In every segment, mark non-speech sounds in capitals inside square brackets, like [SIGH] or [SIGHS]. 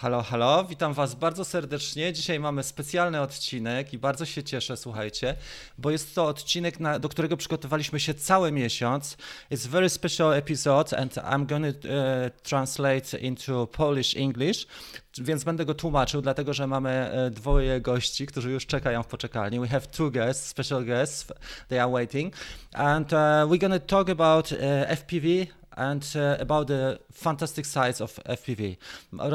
Halo, halo, witam Was bardzo serdecznie. Dzisiaj mamy specjalny odcinek i bardzo się cieszę, słuchajcie, bo jest to odcinek, na, do którego przygotowaliśmy się cały miesiąc. It's a very special episode and I'm going to uh, translate into Polish English, więc będę go tłumaczył, dlatego że mamy uh, dwoje gości, którzy już czekają w poczekalni. We have two guests, special guests, they are waiting. And uh, we're going to talk about uh, FPV, and uh, about the fantastic sides of FPV.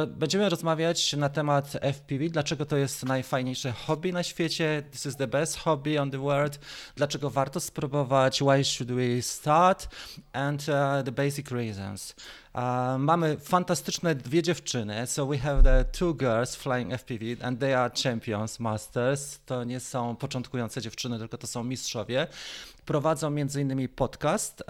Będziemy rozmawiać na temat FPV, dlaczego to jest najfajniejsze hobby na świecie, this is the best hobby on the world, dlaczego warto spróbować, why should we start, and uh, the basic reasons. Mamy fantastyczne dwie dziewczyny. So we have the two girls flying FPV and they are champions, masters. To nie są początkujące dziewczyny, tylko to są mistrzowie. Prowadzą między innymi podcast,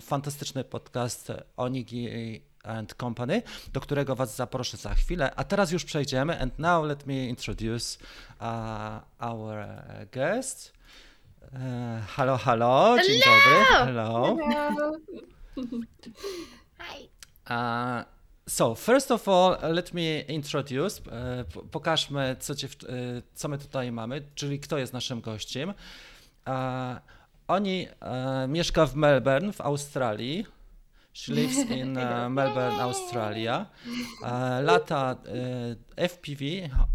fantastyczny podcast Onigi and Company, do którego Was zaproszę za chwilę. A teraz już przejdziemy. And now let me introduce uh, our guest. Uh, halo, halo, dzień Hello! dobry. Hello. Hello. [LAUGHS] [LAUGHS] Hi. Uh, so, first of all, let me introduce, e, po- pokażmy, co, e, co my tutaj mamy, czyli kto jest naszym gościem. Oni e, mieszka w Melbourne, w Australii. She lives [LAUGHS] in Melbourne, Australia. Lata FPV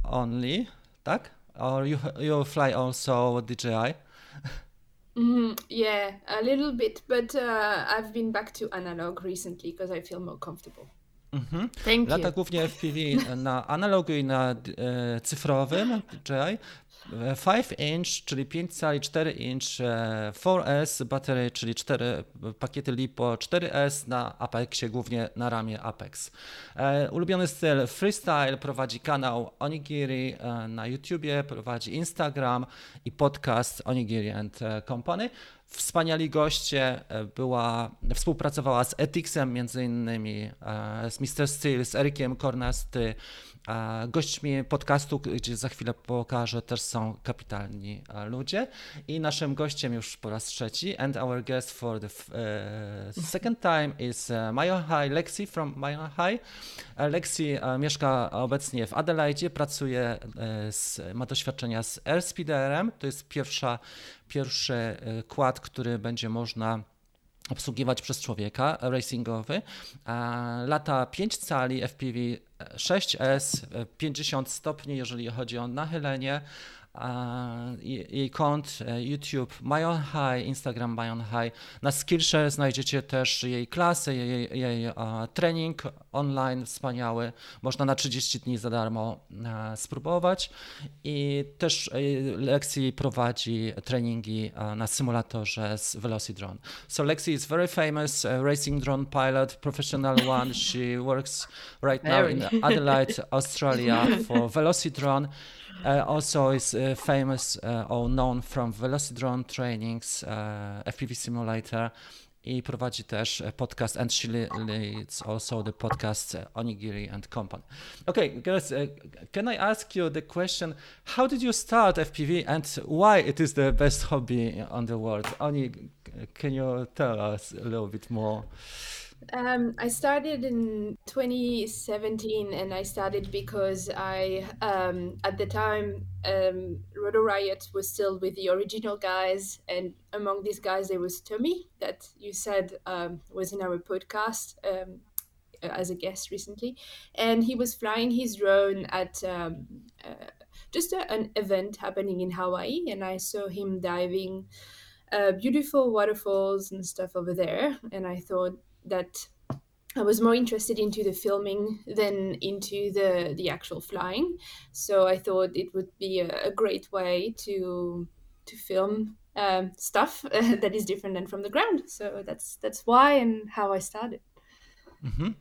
only, tak? Or you, you fly also DJI? [LAUGHS] Mhm, yeah, a little bit, but uh, I've been back to analog recently because I feel more comfortable. Mhm. Thank Lata you. głównie FPV na analogu i na e, cyfrowym [LAUGHS] DJI. 5 inch, czyli 5 cali, 4 inch, e, 4S baterie, czyli 4 pakiety LiPo, 4S na Apexie, głównie na ramię Apex. E, Ulubiony styl freestyle, prowadzi kanał Onigiri e, na YouTubie, prowadzi Instagram i podcast Onigiri and e, Company. Wspaniali goście, e, była, współpracowała z Etixem między innymi, e, z Mr. Steel, z Erikiem Kornasty, a Gośćmi podcastu, gdzie za chwilę pokażę, też są kapitalni e, ludzie. I naszym gościem już po raz trzeci, and our guest for the e, second time is e, Mayo High, Lexi from Mayo High. E, Lexi mieszka obecnie w Adelaide, pracuje, z, ma doświadczenia z Airspeederem. To jest pierwsza, pierwszy kład, który będzie można obsługiwać przez człowieka, racingowy. Lata 5 cali FPV 6S, e, 50 stopni, jeżeli chodzi o nachylenie. Jej kont e, YouTube Mayon High, Instagram Mayon High. Na Skillshare znajdziecie też jej klasy, jej, jej a, trening online wspaniały. Można na 30 dni za darmo e, spróbować. I też e, Lexi prowadzi treningi na symulatorze z Velocidrone. So Lexi is very famous uh, racing drone pilot, professional one. She works right now in. Adelaide, Australia [LAUGHS] for Velocidrone. Uh, also is uh, famous uh, or known from Velocidrone trainings, FPV simulator. I prowadzi też podcast and she le- leads also the podcast Onigiri and Company. Okay, guys, uh, can I ask you the question? How did you start FPV and why it is the best hobby on the world? Oni, can you tell us a little bit more? Um, I started in 2017, and I started because I, um, at the time, um, Rotor Riot was still with the original guys, and among these guys, there was Tommy that you said um, was in our podcast um, as a guest recently, and he was flying his drone at um, uh, just a, an event happening in Hawaii, and I saw him diving uh, beautiful waterfalls and stuff over there, and I thought that I was more interested into the filming than into the the actual flying. So I thought it would be a, a great way to to film um, stuff [LAUGHS] that is different than from the ground. So that's that's why and how I started. Mhm.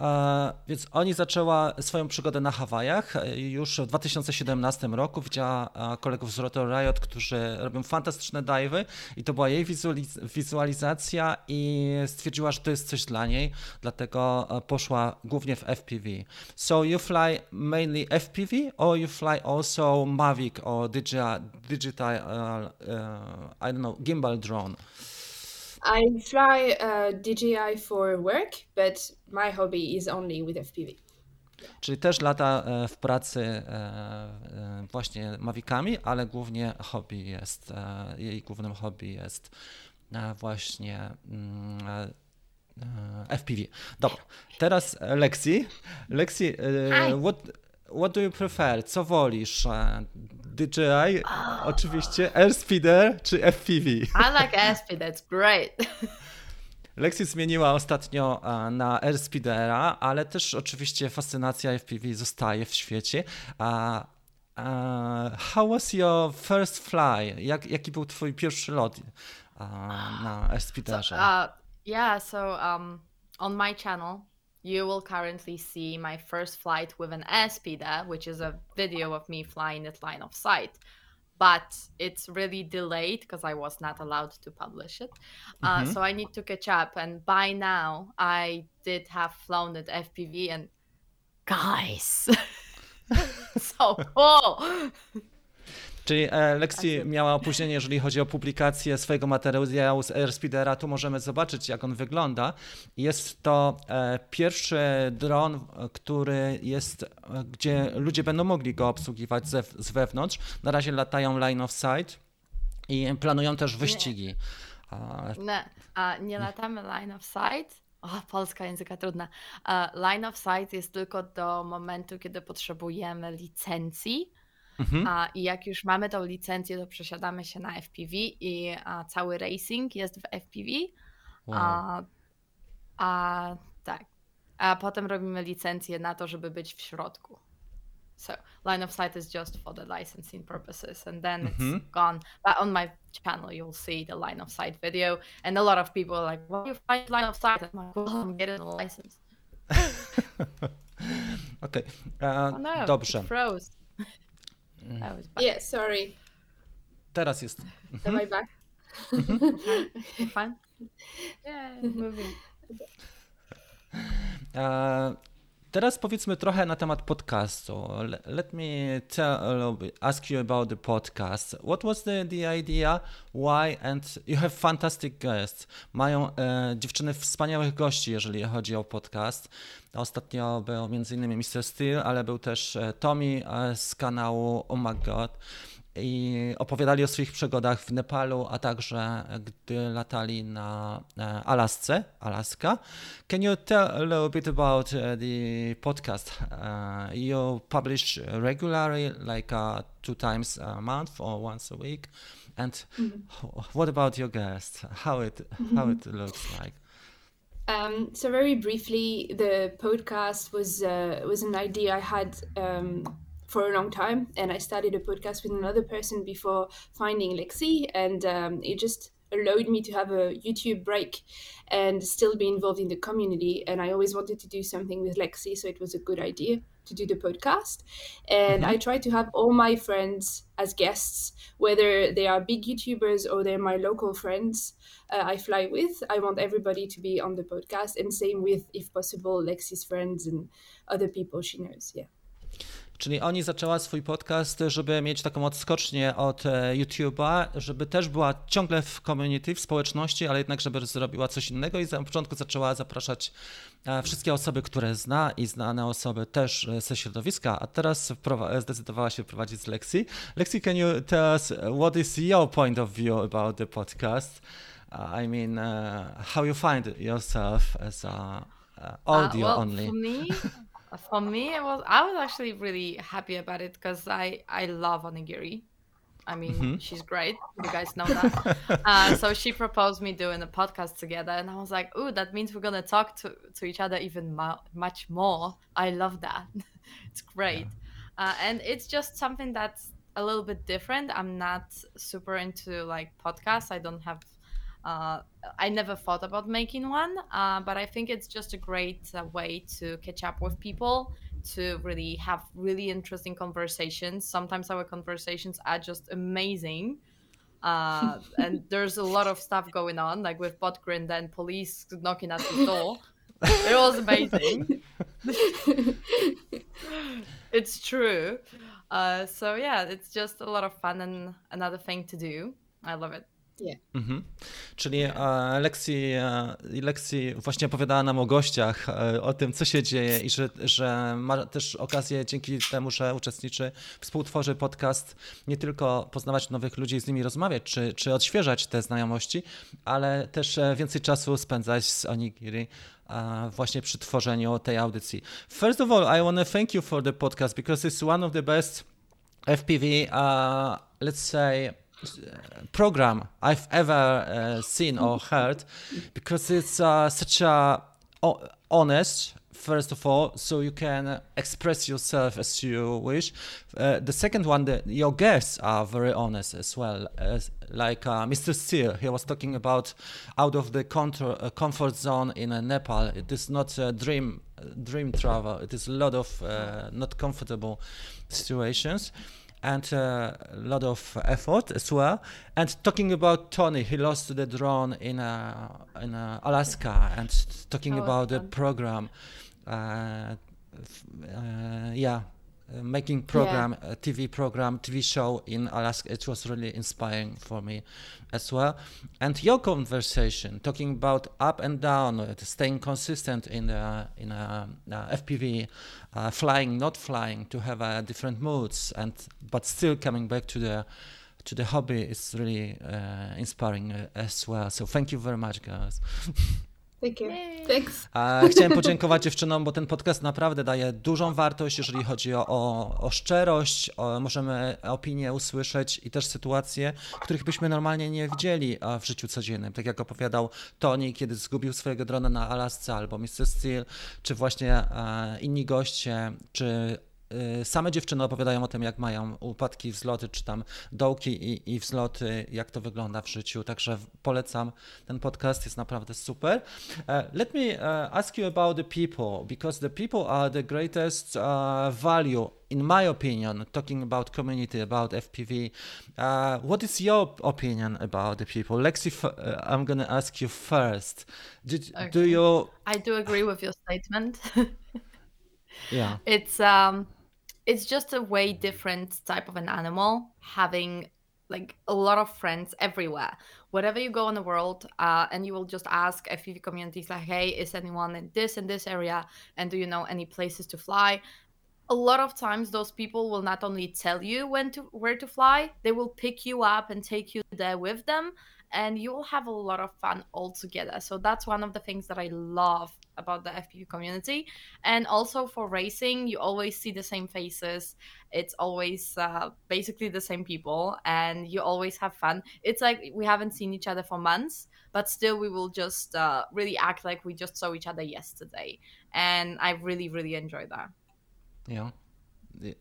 E, Więc oni zaczęła swoją przygodę na Hawajach e, już w 2017 roku. Widziała e, kolegów z Rotor Riot, którzy robią fantastyczne dive'y i to była jej wizualiz- wizualizacja i stwierdziła, że to jest coś dla niej, dlatego poszła głównie w FPV. So you fly mainly FPV or you fly also Mavic or digital, digital uh, I don't know, gimbal drone? I fly uh, DJI for work, but my hobby is only with FPV. Czyli też lata e, w pracy e, e, właśnie Mavicami, ale głównie hobby jest, jej głównym hobby jest właśnie mm, FPV. Dobra, teraz Lexi. Lexi, what, what do you prefer? Co wolisz? DJI, oh. oczywiście, Airspeeder czy FPV? I like Airspeeder, it's great. Lexi zmieniła ostatnio na Airspeedera, ale też oczywiście fascynacja FPV zostaje w świecie. Uh, how was your first fly? Jak, jaki był twój pierwszy lot uh, na Airspeederze? So, uh, yeah, so um, on my channel you will currently see my first flight with an Airspeeder, which is a video of me flying at line of sight but it's really delayed because I was not allowed to publish it. Uh, mm-hmm. So I need to catch up. And by now, I did have flown at FPV, and guys, [LAUGHS] so cool. [LAUGHS] Czyli e, Lexi miała opóźnienie, jeżeli chodzi o publikację swojego materiału z Airspeedera. Tu możemy zobaczyć, jak on wygląda. Jest to e, pierwszy dron, który jest, e, gdzie ludzie będą mogli go obsługiwać z wewnątrz. Na razie latają line of sight i planują też wyścigi. Nie, a nie latamy line of sight. O, polska języka trudna. Line of sight jest tylko do momentu, kiedy potrzebujemy licencji Mhm. A, I jak już mamy tą licencję, to przesiadamy się na FPV i a, cały racing jest w FPV. Wow. A, a tak. A potem robimy licencję na to, żeby być w środku. So line of sight is just for the licensing purposes, and then it's mm-hmm. gone. But on my channel, you'll see the line of sight video, and a lot of people are like, "Why do you find line of sight?" I'm like, "Well, I'm getting a license." okay, uh, oh no, dobrze. That. Yeah, sorry. Teraz jest. Dawaj back. fun? Yeah, moving. [LAUGHS] A, Teraz powiedzmy trochę na temat podcastu. Let me tell, ask you about the podcast. What was the, the idea? Why? And you have fantastic guests. Mają e, dziewczyny wspaniałych gości, jeżeli chodzi o podcast. Ostatnio był m.in. Mr. Steel, ale był też e, Tommy e, z kanału Oh My God i opowiadali o swoich przygodach w Nepalu, a także gdy latali na Alasce, Alaska. Can you tell a little bit about the podcast? Uh, you publish regularly, like uh, two times a month or once a week. And mm -hmm. what about your guests? How it how it looks like? Um, so very briefly, the podcast was uh, was an idea I had um, for a long time and i started a podcast with another person before finding lexi and um, it just allowed me to have a youtube break and still be involved in the community and i always wanted to do something with lexi so it was a good idea to do the podcast. And mm-hmm. i try to have all my friends as guests whether they are big youtubers or they're my local friends uh, i fly with. I want everybody to be on the podcast and same with if possible lexi's friends and other people she knows yeah Czyli oni zaczęła swój podcast, żeby mieć taką odskocznię od e, YouTube'a, żeby też była ciągle w community, w społeczności, ale jednak, żeby zrobiła coś innego i na początku zaczęła zapraszać e, wszystkie osoby, które zna i znane osoby też e, ze środowiska, a teraz zdecydowała się prowadzić z Lexi. Lexi, can you tell us what is your point of view about the podcast? Uh, I mean, uh, how you find yourself as a uh, audio uh, well, only? For me, for me it was i was actually really happy about it because i i love onigiri. I mean mm-hmm. she's great you guys know that. Uh, so she proposed me doing a podcast together and i was like oh that means we're gonna talk to, to each other even mo- much more. I love that. [LAUGHS] It's great. Yeah. uh, and it's just something that's a little bit different. I'm not super into like podcasts. I don't have uh, I never thought about making one, uh, but I think it's just a great uh, way to catch up with people, to really have really interesting conversations. Sometimes our conversations are just amazing. Uh, and [LAUGHS] there's a lot of stuff going on, like with Botgrind and police knocking at the door. it was amazing. [LAUGHS] it's true. Uh, so yeah, it's just a lot of fun and another thing to do. I love it. Yeah. Mhm. Czyli e, Lexi, e, właśnie opowiadała nam o gościach, e, o tym, co się dzieje i że, że ma też okazję dzięki temu, że uczestniczy, współtworzy podcast, nie tylko poznawać nowych ludzi, z nimi rozmawiać, czy, czy odświeżać te znajomości, ale też e, więcej czasu spędzać z Onigiri właśnie przy tworzeniu tej audycji. First of all, I want to thank you for the podcast because it's one of the best FPV, uh, let's say, program I've ever uh, seen or heard because it's uh, such a honest first of all so you can express yourself as you wish. Uh, the second one the, your guests are very honest as well as like uh, mr steele he was talking about out of the contour, uh, comfort zone in uh, nepal. It is not a dream dream travel. It is a lot of not comfortable situations and uh, a lot of effort as well. And talking about Tony, he lost the drone in uh, in uh, Alaska, and talking oh, about the program. Uh, uh, yeah, uh, making program yeah. TV program TV show in Alaska. It was really inspiring for me as well. And your conversation talking about up and down uh, staying consistent in the in a, FPV uh, flying not flying to have uh, different moods and but still coming back to the to the hobby is really uh, inspiring as well. So thank you very much guys [LAUGHS] Thank you. Thanks. Chciałem podziękować dziewczynom, bo ten podcast naprawdę daje dużą wartość, jeżeli chodzi o, o, o szczerość. O, możemy opinie usłyszeć i też sytuacje, których byśmy normalnie nie widzieli w życiu codziennym. Tak jak opowiadał Tony, kiedy zgubił swojego drona na Alasce, albo Mr. Steel, czy właśnie inni goście, czy same dziewczyny opowiadają o tym, jak mają upadki, wzloty, czy tam dołki i, i wzloty, jak to wygląda w życiu. Także polecam ten podcast, jest naprawdę super. Uh, let me uh, ask you about the people, because the people are the greatest uh, value in my opinion, talking about community, about FPV, what is your opinion about the people? Lexi, I'm going to ask you first. Did, okay. Do you? I do agree with your statement. [LAUGHS] yeah, it's um, it's just a way different type of an animal having like a lot of friends everywhere. Wherever you go in the world uh, and you will just ask fpv communities like hey is anyone in this in this area? And do you know any places to fly? A lot of times those people will not only tell you when to where to fly they will pick you up and take you there with them and you'll have a lot of fun all together. So that's one of the things that I love about the FPV community. And also for racing, you always see the same faces. It's always uh, basically the same people, and you always have fun. It's like we haven't seen each other for months, but still we will just uh, really act like we just saw each other yesterday. And I really, really enjoy that. Yeah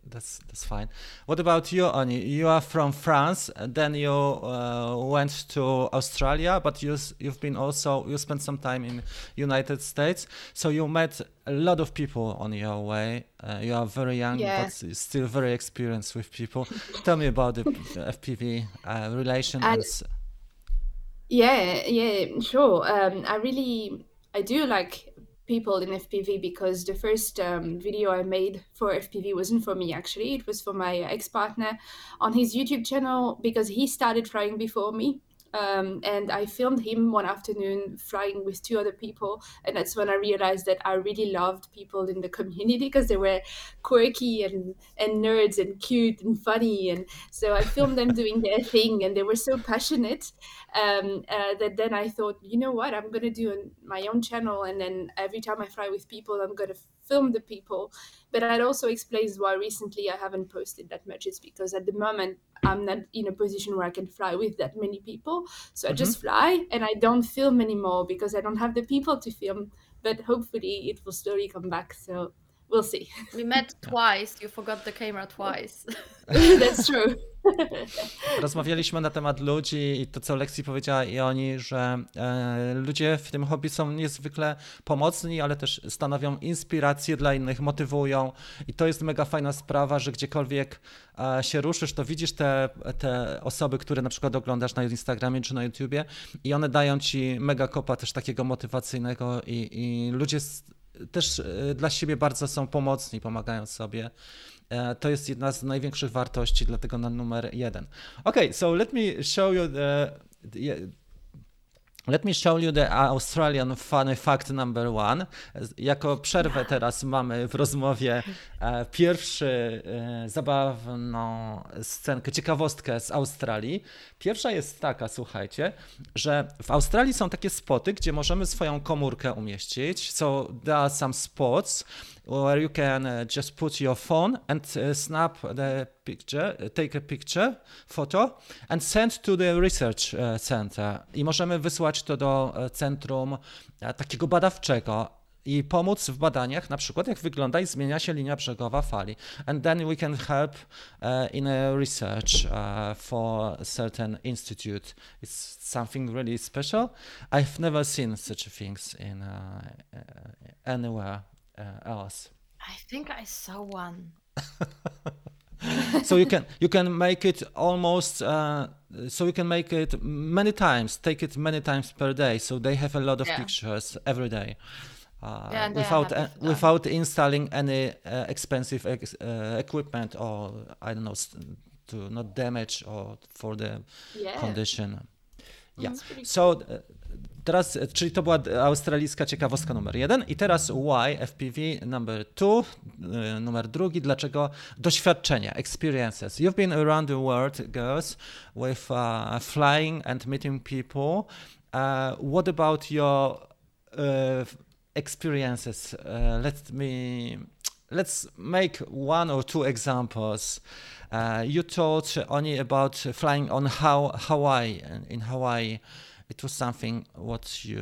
that's that's fine. What about you, Ani? You are from France, and then you uh, went to Australia, but you you've been also you spent some time in United States, so you met a lot of people on your way. Uh, you are very young, yeah. but still very experienced with people. Tell me about the FPV uh, relation. And, yeah, yeah, sure. Um, I really I do like people in FPV because the first um, video I made for FPV wasn't for me actually. It was for my ex partner on his YouTube channel because he started flying before me. Um, and I filmed him one afternoon flying with two other people, and that's when I realized that I really loved people in the community because they were quirky and and nerds and cute and funny, and so I filmed them doing their [LAUGHS] thing, and they were so passionate um, uh, that then I thought, you know what, I'm gonna do my own channel, and then every time I fly with people, I'm gonna film the people. But that also explains why recently I haven't posted that much. It's because at the moment I'm not in a position where I can fly with that many people. So mm-hmm. I just fly and I don't film anymore because I don't have the people to film. But hopefully it will slowly come back. So we'll see. We met [LAUGHS] twice. You forgot the camera twice. [LAUGHS] That's true. [LAUGHS] Rozmawialiśmy na temat ludzi i to, co Lexi powiedziała i oni, że e, ludzie w tym hobby są niezwykle pomocni, ale też stanowią inspirację dla innych, motywują i to jest mega fajna sprawa, że gdziekolwiek e, się ruszysz, to widzisz te, te osoby, które na przykład oglądasz na Instagramie czy na YouTubie i one dają ci mega kopa też takiego motywacyjnego i, i ludzie też e, dla siebie bardzo są pomocni, pomagają sobie. E, to jest jedna z największych wartości, dlatego na numer jeden. Okay, so let me show you the Let me show you the Australian funny fact number one. Jako przerwę teraz mamy w rozmowie e, pierwszy e, zabawną scenkę, ciekawostkę z Australii. Pierwsza jest taka, słuchajcie, że w Australii są takie spoty, gdzie możemy swoją komórkę umieścić. So there are some spots where you can uh, just put your phone and uh, snap the picture, take a picture, photo and send to the research uh, center. I możemy wysłać to do centrum takiego badawczego i pomóc w badaniach, na przykład jak wygląda i zmienia się linia brzegowa fali. And then we can help uh, in a research uh, for certain institute. It's something really special. I've never seen such things in uh, anywhere uh, else? I think I saw one. [LAUGHS] so you can you can make it almost uh, so you can make it many times take it many times per day so they have a lot of yeah. pictures every day uh, yeah, without uh, without installing any uh, expensive ex uh, equipment or I don't know to not damage or for the yeah. condition yeah so Teraz, czyli to była australijska ciekawostka numer jeden. I teraz why FPV number two, y, numer drugi. Dlaczego doświadczenia, experiences. You've been around the world, girls, with uh, flying and meeting people. Uh, what about your uh, experiences? Uh, let me let's make one or two examples. Uh, you told only about flying on Hawaii in Hawaii it was something what you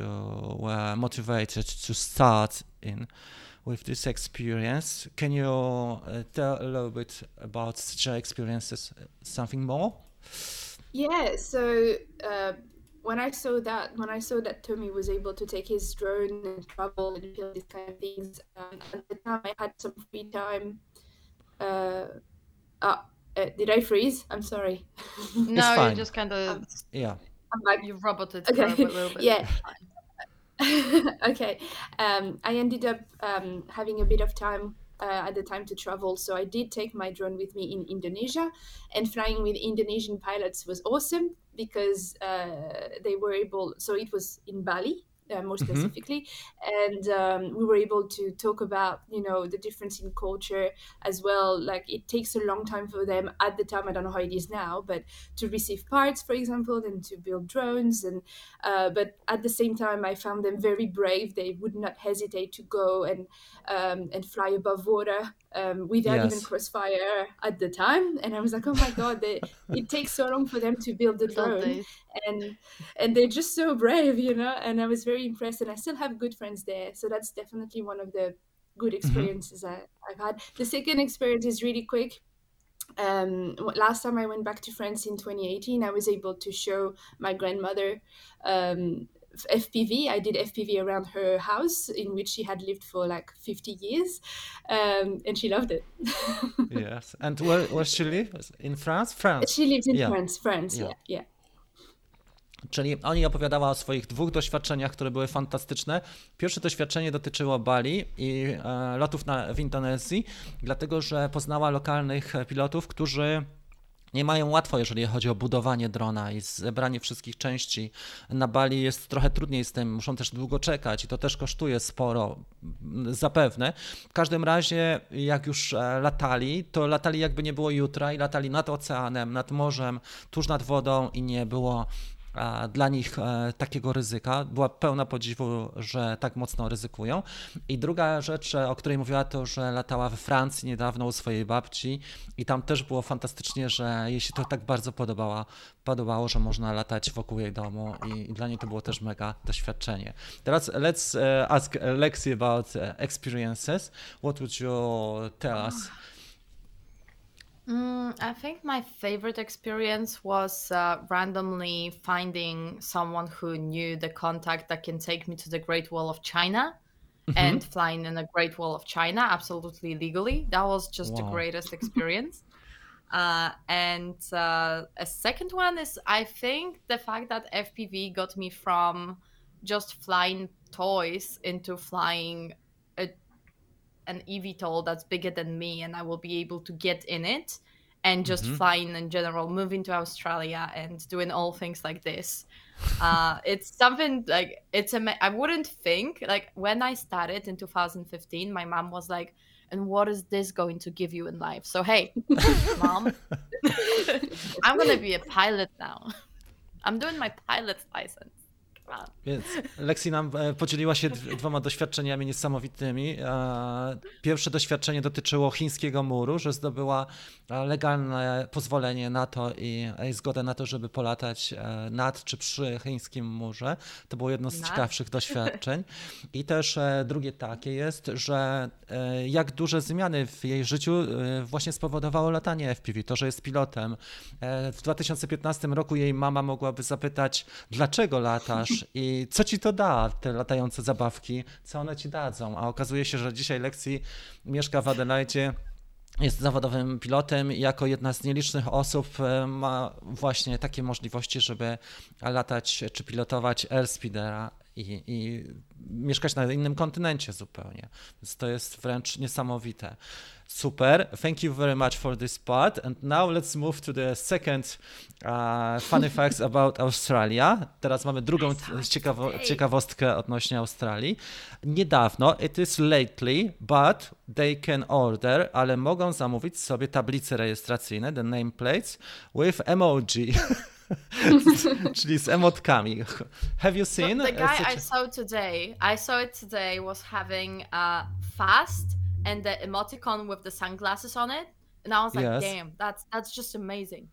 were motivated to start in with this experience. Can you uh, tell a little bit about such experiences, something more? Yeah, so uh, when I saw that, when I saw that Tommy was able to take his drone and travel and feel these kind of things, um, at the time I had some free time. Uh, uh, did I freeze? I'm sorry. no, you just kind of um, yeah I'm like, you roboted okay. a little bit. Yeah. [LAUGHS] okay. Um, I ended up um, having a bit of time uh, at the time to travel. So I did take my drone with me in Indonesia, and flying with Indonesian pilots was awesome because uh, they were able. So it was in Bali, uh, more mm-hmm. specifically. And um, we were able to talk about you know the difference in culture as well. Like it takes a long time for them at the time. I don't know how it is now but to receive parts for example and to build drones and uh, but at the same time i found them very brave. They would not hesitate to go and um, and fly above water um, without yes. even crossfire at the time. And i was like oh my god they, [LAUGHS] it takes so long for them to build the drone. and and they're just so brave you know? And i was very impressed and i still have good friends there so that's definitely one of the good mm-hmm. experiences mm-hmm. I, i've had the second experience is really quick um, last time I went back to France in 2018, I was able to show my grandmother um, FPV. I did FPV around her house, in which she had lived for like 50 years, um, and she loved it. [LAUGHS] yes. And where, where she live? In France? France. She lives in yeah. France. France. Yeah. yeah. yeah. Czyli oni opowiadała o swoich dwóch doświadczeniach, które były fantastyczne. Pierwsze doświadczenie dotyczyło Bali i e, lotów na, w Indonezji, dlatego że poznała lokalnych pilotów, którzy nie mają łatwo, jeżeli chodzi o budowanie drona i zebranie wszystkich części. Na Bali jest trochę trudniej z tym, muszą też długo czekać i to też kosztuje sporo, zapewne. W każdym razie, jak już e, latali, to latali jakby nie było jutra i latali nad oceanem, nad morzem, tuż nad wodą i nie było dla nich e, takiego ryzyka. Była pełna podziwu, że tak mocno ryzykują. I druga rzecz, e, o której mówiła, to, że latała we Francji niedawno u swojej babci i tam też było fantastycznie, że jej się to tak bardzo podobało, podobało że można latać wokół jej domu i, i dla niej to było też mega doświadczenie. Teraz let's ask Lexi about experiences. What would you tell us? Mm, I think my favorite experience was uh, randomly finding someone who knew the contact that can take me to the Great Wall of China mm-hmm. and flying in the Great Wall of China absolutely legally. That was just wow. the greatest [LAUGHS] experience. uh, and uh, a second one is, I think, the fact that FPV got me from just flying toys into flying an eVTOL that's bigger than me and I will be able to get in it and just mm-hmm. flying in general, moving to Australia and doing all things like this. Uh, it's something like it's a. I wouldn't think like when I started in 2015, my mom was like, "And what is this going to give you in life?" So hey, [LAUGHS] mom, [LAUGHS] I'm gonna be a pilot now. I'm doing my pilot's license. Więc Lexi nam e, podzieliła się dwoma doświadczeniami niesamowitymi. E, pierwsze doświadczenie dotyczyło chińskiego muru, że zdobyła e, legalne pozwolenie na to i zgodę na to, żeby polatać nad czy przy chińskim murze. To było jedno z nad? ciekawszych doświadczeń. I też drugie takie jest, że jak duże zmiany w jej życiu właśnie spowodowało latanie FPV, to, że jest pilotem. W 2015 roku jej mama mogłaby zapytać, dlaczego latasz? I co ci to da, te latające zabawki, co one ci dadzą. A okazuje się, że dzisiaj lekcji mieszka w Adelaide jest zawodowym pilotem i jako jedna z nielicznych osób e, ma właśnie takie możliwości, żeby latać czy pilotować airspeedera i, i mieszkać na innym kontynencie zupełnie. Więc to jest wręcz niesamowite. Super. Thank you very much for this part. And now let's move to the second uh, funny [LAUGHS] facts about Australia. Teraz mamy drugą ciekawo ciekawostkę odnośnie Australii. Niedawno, it is lately, but they can order, ale mogą zamówić sobie tablice rejestracyjne, the nameplates, with emoji. [LAUGHS] [LAUGHS] czyli z emotkami. Have you seen? So the guy I saw today, I saw it today, was having a fast and the emoticon with the sunglasses on it, and I was like, yes. "Damn, that's that's just amazing."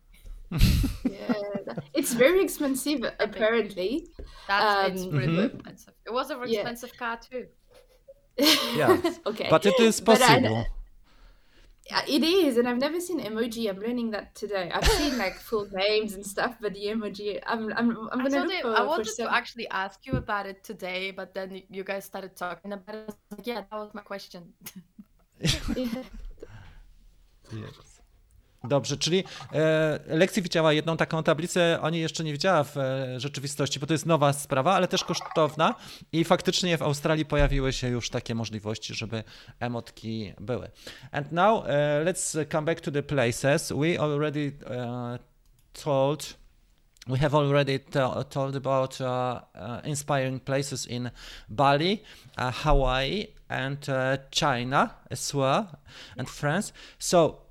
[LAUGHS] yeah, it's very expensive apparently. That's um, it's really mm-hmm. expensive. It was a very yeah. expensive car too. yeah. [LAUGHS] okay. But it is possible. It is, and I've never seen emoji. I'm learning that today. I've seen like [LAUGHS] full names and stuff, but the emoji, I'm, I'm, I'm gonna. I, look for, I wanted some... to actually ask you about it today, but then you guys started talking about it. Like, yeah, that was my question. [LAUGHS] yes. [LAUGHS] Dobrze, czyli e, Lekcji widziała jedną taką tablicę, o niej jeszcze nie widziała w e, rzeczywistości, bo to jest nowa sprawa, ale też kosztowna i faktycznie w Australii pojawiły się już takie możliwości, żeby emotki były. And now uh, let's come back to the places. We already uh, told we have already told about uh, uh, inspiring places in Bali, uh, Hawaii, and China as well, and France. So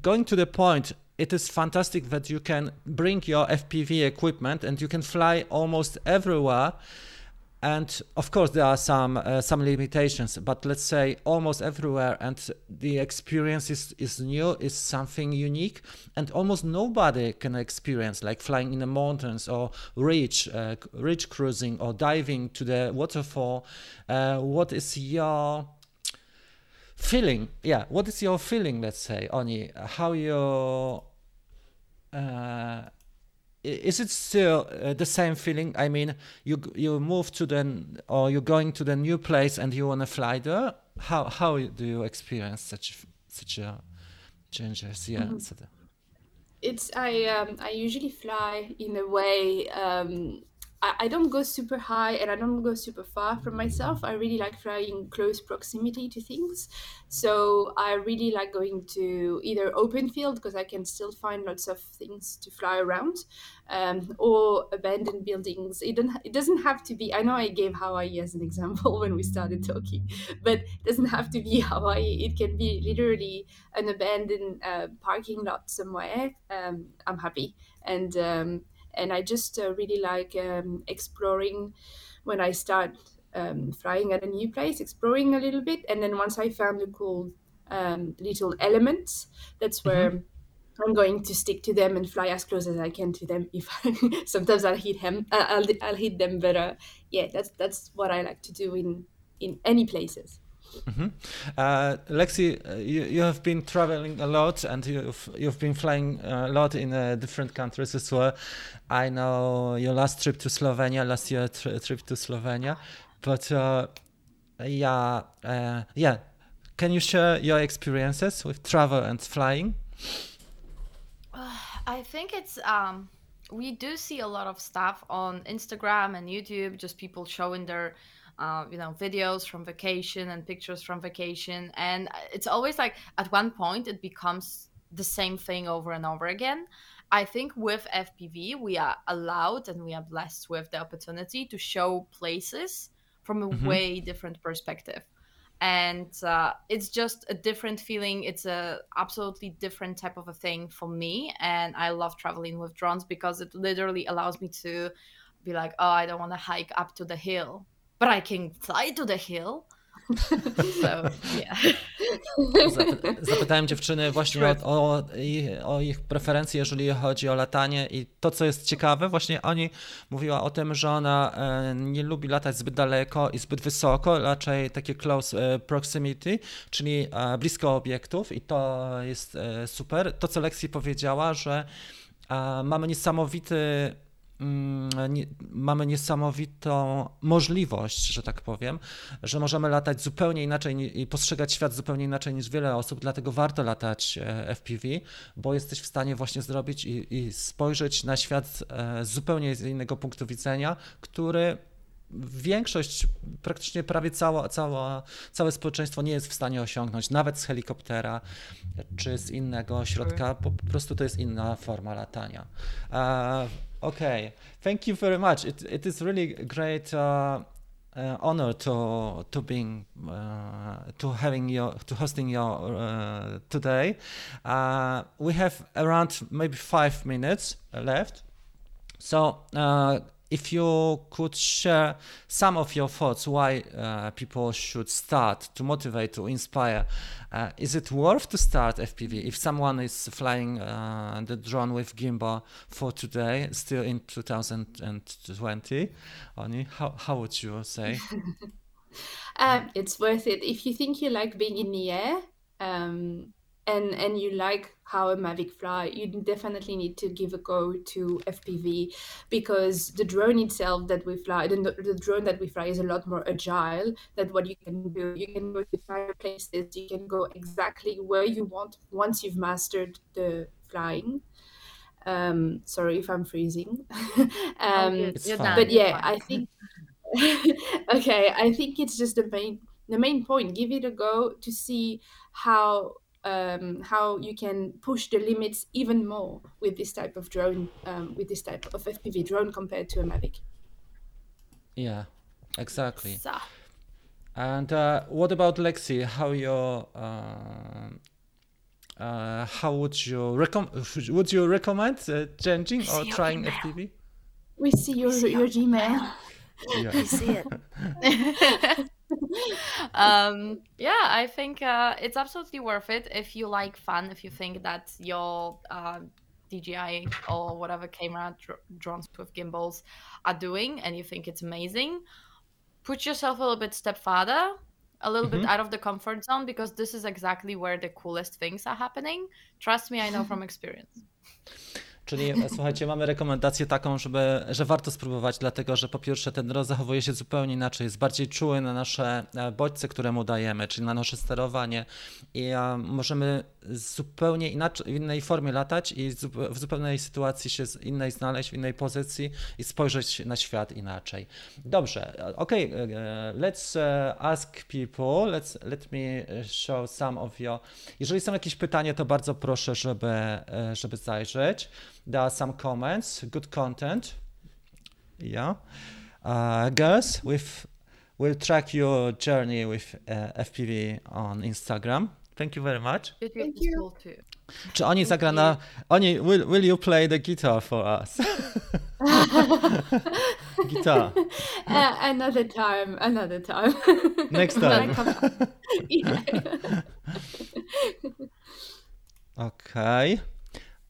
going to the point, it is fantastic that you can bring your FPV equipment and you can fly almost everywhere. And of course, there are some uh, some limitations, but let's say almost everywhere, and the experience is, is new, is something unique, and almost nobody can experience like flying in the mountains or ridge, uh, ridge cruising or diving to the waterfall. Uh, what is your feeling yeah what is your feeling let's say oni how you uh, is it still uh, the same feeling? I mean you you move to the or you're going to the new place and you want to fly there? How how do you experience such such a changes? Yeah mm -hmm. it's i um, i usually fly in a way um, I, don't go super high and I don't go super far from myself. I really like flying close proximity to things. So I really like going to either open field because I can still find lots of things to fly around, um, or abandoned buildings. It, don't, it doesn't have to be. I know I gave Hawaii as an example [LAUGHS] when we started talking, but it doesn't have to be [LAUGHS] Hawaii. It can be literally an abandoned uh, parking lot somewhere. Um, I'm happy, and um, and I just uh, really like um, exploring when I start um, flying at a new place, exploring a little bit, and then once I found the cool um, little elements, that's where. Mm-hmm. I'm going to stick to them and fly as close as I can to them. [LAUGHS] If I, sometimes I'll hit him, uh, I'll, I'll hit them, but uh, yeah, that's that's what I like to do in in any places. Mm-hmm. Uh, Lexi, uh, you, you have been traveling a lot and you've, you've been flying a lot in uh, different countries as well. I know your last trip to Slovenia, last year tri- trip to Slovenia, but uh, yeah, uh, yeah. Can you share your experiences with travel and flying? [SIGHS] I think it's um, we do see a lot of stuff on Instagram and YouTube, just people showing their uh, you know videos from vacation and pictures from vacation and it's always like at one point it becomes the same thing over and over again. I think with FPV, we are allowed and we are blessed with the opportunity to show places from a mm-hmm. way different perspective. And uh, it's just a different feeling. It's a absolutely different type of a thing for me. And I love traveling with drones because it literally allows me to be like, oh, I don't want to hike up to the hill, but I can fly to the hill [LAUGHS] So, yeah. Zapytałem dziewczyny właśnie o, o, o, ich preferencje, jeżeli chodzi o latanie i to, co jest ciekawe, właśnie oni mówiła o tym, że ona e, nie lubi latać zbyt daleko i zbyt wysoko, raczej takie close e, proximity, czyli e, blisko obiektów i to jest super. To, co Lexi powiedziała, że mamy niesamowity nie, mamy niesamowitą możliwość, że tak powiem, że możemy latać zupełnie inaczej i postrzegać świat zupełnie inaczej niż wiele osób, dlatego warto latać e, FPV, bo jesteś w stanie właśnie zrobić i, i spojrzeć na świat e, zupełnie z innego punktu widzenia, który większość, praktycznie prawie cała, cała, całe społeczeństwo nie jest w stanie osiągnąć, nawet z helikoptera czy z innego środka, po prostu to jest inna forma latania. Okay, thank you very much. It, it is really great uh, uh, honor to to being uh, to having your to hosting your uh, today. Uh, we have around maybe five minutes left, so uh, if you could share some of your thoughts why uh, people should start to motivate to inspire. Uh, is it worth to start fpv if someone is flying uh, the drone with gimbal for today still in 2020 Oni, how, how would you say? [LAUGHS] Um, it's worth it. If you think you like being in the air um, and and you like how a Mavic fly, you definitely need to give a go to FPV because the drone itself that we fly, the, the drone that we fly is a lot more agile than what you can do. You can go to fire places, you can go exactly where you want once you've mastered the flying. Um, sorry if I'm freezing. [LAUGHS] um, oh, but yeah, I think [LAUGHS] okay, I think it's just the main the main point. Give it a go to see how um, how you can push the limits even more with this type of drone, um, with this type of FPV drone compared to a Mavic. Yeah, exactly. So. And uh, what about Lexi? How your uh, uh, how would you recommend? Would you recommend uh, changing or trying FPV? We see your see your Gmail. [LAUGHS] Yeah. I see it. [LAUGHS] [LAUGHS] [LAUGHS] um, yeah, I think uh, it's absolutely worth it if you like fun. If you think that your uh, DJI or whatever camera dr- drones with gimbals are doing, and you think it's amazing, put yourself a little bit step farther, a little mm-hmm. bit out of the comfort zone, because this is exactly where the coolest things are happening. Trust me, I know from [LAUGHS] experience. Czyli e, słuchajcie, mamy rekomendację taką, żeby, że warto spróbować, dlatego że po pierwsze ten dron zachowuje się zupełnie inaczej, jest bardziej czuły na nasze e, bodźce, które mu dajemy, czyli na nasze sterowanie. I możemy zupełnie inaczej, w innej formie latać i w zupełnej sytuacji się innej znaleźć, w innej pozycji i spojrzeć na świat inaczej. Dobrze, ok, e, let's ask people, let's, let me show some of your... Jeżeli są jakieś pytania, to bardzo proszę, żeby, żeby zajrzeć. There are some comments, good content. Yeah. Uh, girls, with we'll track your journey with uh, FPV on Instagram. Thank you very much. Thank you. Czy oni zagra na... Oni, will, will you play the guitar for us? [LAUGHS] guitar. Uh, another time, another time. Next time. [LAUGHS] okay.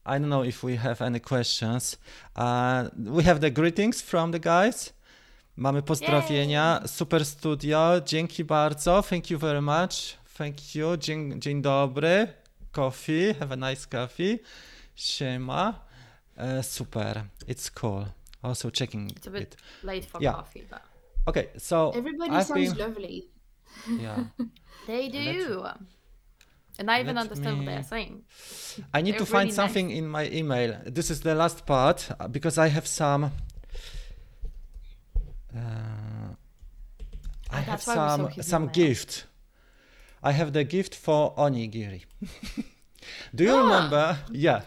I don't know if we have any questions. Uh, we have the greetings from the guys. Mamy pozdrowienia. Yay. Super studio. Dzięki bardzo. Thank you very much. Thank you. Dzień, dzień dobry. Coffee. Have a nice coffee. Siema. Uh, super. It's cool. Also checking It's a bit it. late for yeah. coffee, but okay. So everybody I've sounds been... lovely. Yeah, [LAUGHS] they do. And I even Let understand me... what they're saying. I need they're to find really something nice. in my email. This is the last part uh, because I have some. Uh, I have some so some gift. I have the gift for onigiri. [LAUGHS] Do you remember? Yeah.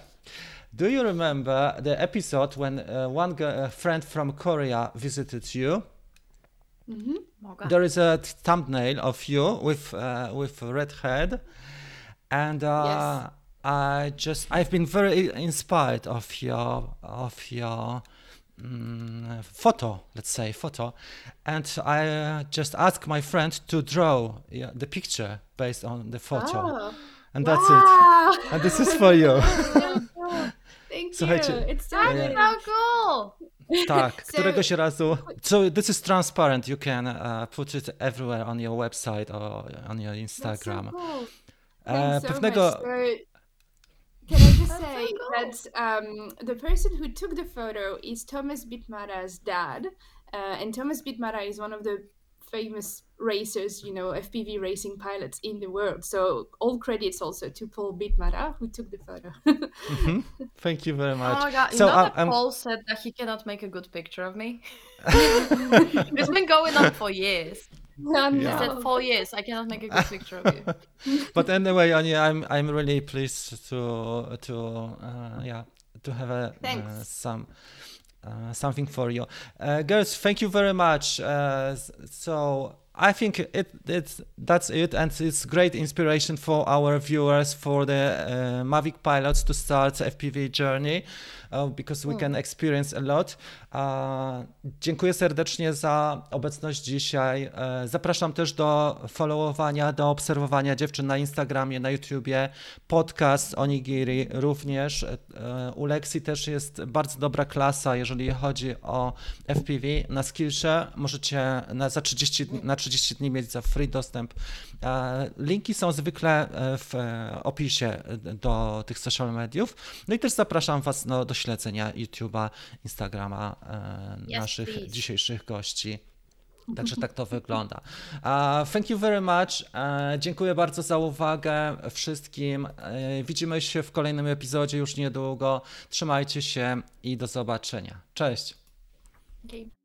Do you remember the episode when uh, one g- uh, friend from Korea visited you? Mogę. There is a thumbnail of you with uh, with a red head, and uh, Yes. I just I've been very inspired of your of your mm, photo, let's say photo, and I uh, just asked my friend to draw the picture based on the photo, Oh, and that's it. [LAUGHS] And this is for you. [LAUGHS] Thank Słuchajcie, you. [LAUGHS] It's so ja- good. So cool. Tak, So- któregoś razu. So this is transparent. You can uh, put it everywhere on your website or on your That's so Instagram. cool. Thanks so pewnego. much. So, can I just That's so say cool. that um, the person who took the photo is Thomas Bitmatta's dad, uh, and Thomas Bitmatta is one of the famous racers, you know, FPV racing pilots in the world. So all credits also to Paul Bitmatta who took the photo. Mhm. [LAUGHS] Thank you very much. Oh much. my god! You know I- that I'm- Paul said that he cannot make a good picture of me. [LAUGHS] [LAUGHS] it's been going on for years. He Yeah. said no. four years. I cannot make a good picture of you. but anyway, Anya, I'm I'm really pleased to to uh, yeah to have a uh, some uh, something for you, uh, girls. Thank you very much. Uh, so I think it it's that's it, and it's great inspiration for our viewers for the uh, Mavic pilots to start FPV journey uh, because we can experience a lot. Uh, dziękuję serdecznie za obecność dzisiaj. E, Zapraszam też do followowania, do obserwowania dziewczyn na Instagramie, na YouTubie. Podcast Onigiri również. E, U Lexi też jest bardzo dobra klasa, jeżeli chodzi o FPV. Na Skillshare możecie na, za 30, dni- na 30 dni mieć za free dostęp. E, Linki są zwykle w opisie do tych social mediów. No i też zapraszam Was no, do śledzenia YouTube'a, Instagrama e, Yes, naszych please. dzisiejszych gości. Także tak to [LAUGHS] wygląda. Uh, thank you very much. Uh, dziękuję bardzo za uwagę wszystkim. Uh, widzimy się w kolejnym epizodzie już niedługo. Trzymajcie się i do zobaczenia. Cześć. Okay.